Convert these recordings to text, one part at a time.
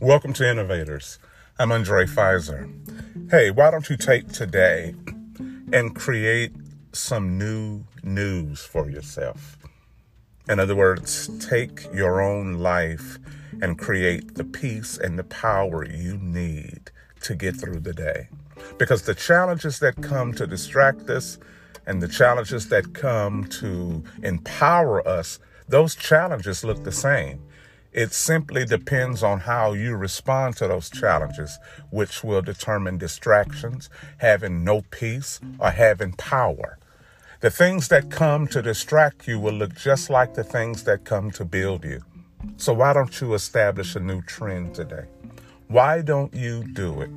Welcome to Innovators. I'm Andre Pfizer. Hey, why don't you take today and create some new news for yourself? In other words, take your own life and create the peace and the power you need to get through the day. Because the challenges that come to distract us and the challenges that come to empower us, those challenges look the same. It simply depends on how you respond to those challenges, which will determine distractions, having no peace, or having power. The things that come to distract you will look just like the things that come to build you. So, why don't you establish a new trend today? Why don't you do it?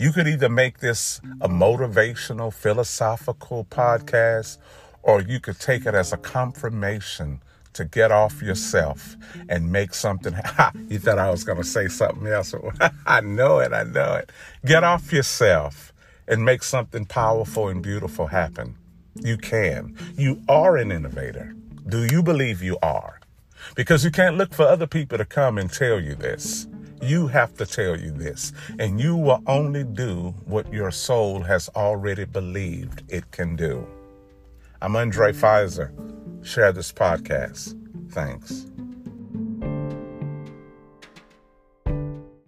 You could either make this a motivational, philosophical podcast, or you could take it as a confirmation to get off yourself and make something. you thought I was going to say something else. I know it. I know it. Get off yourself and make something powerful and beautiful happen. You can. You are an innovator. Do you believe you are? Because you can't look for other people to come and tell you this. You have to tell you this. And you will only do what your soul has already believed it can do. I'm Andre Pfizer share this podcast. Thanks.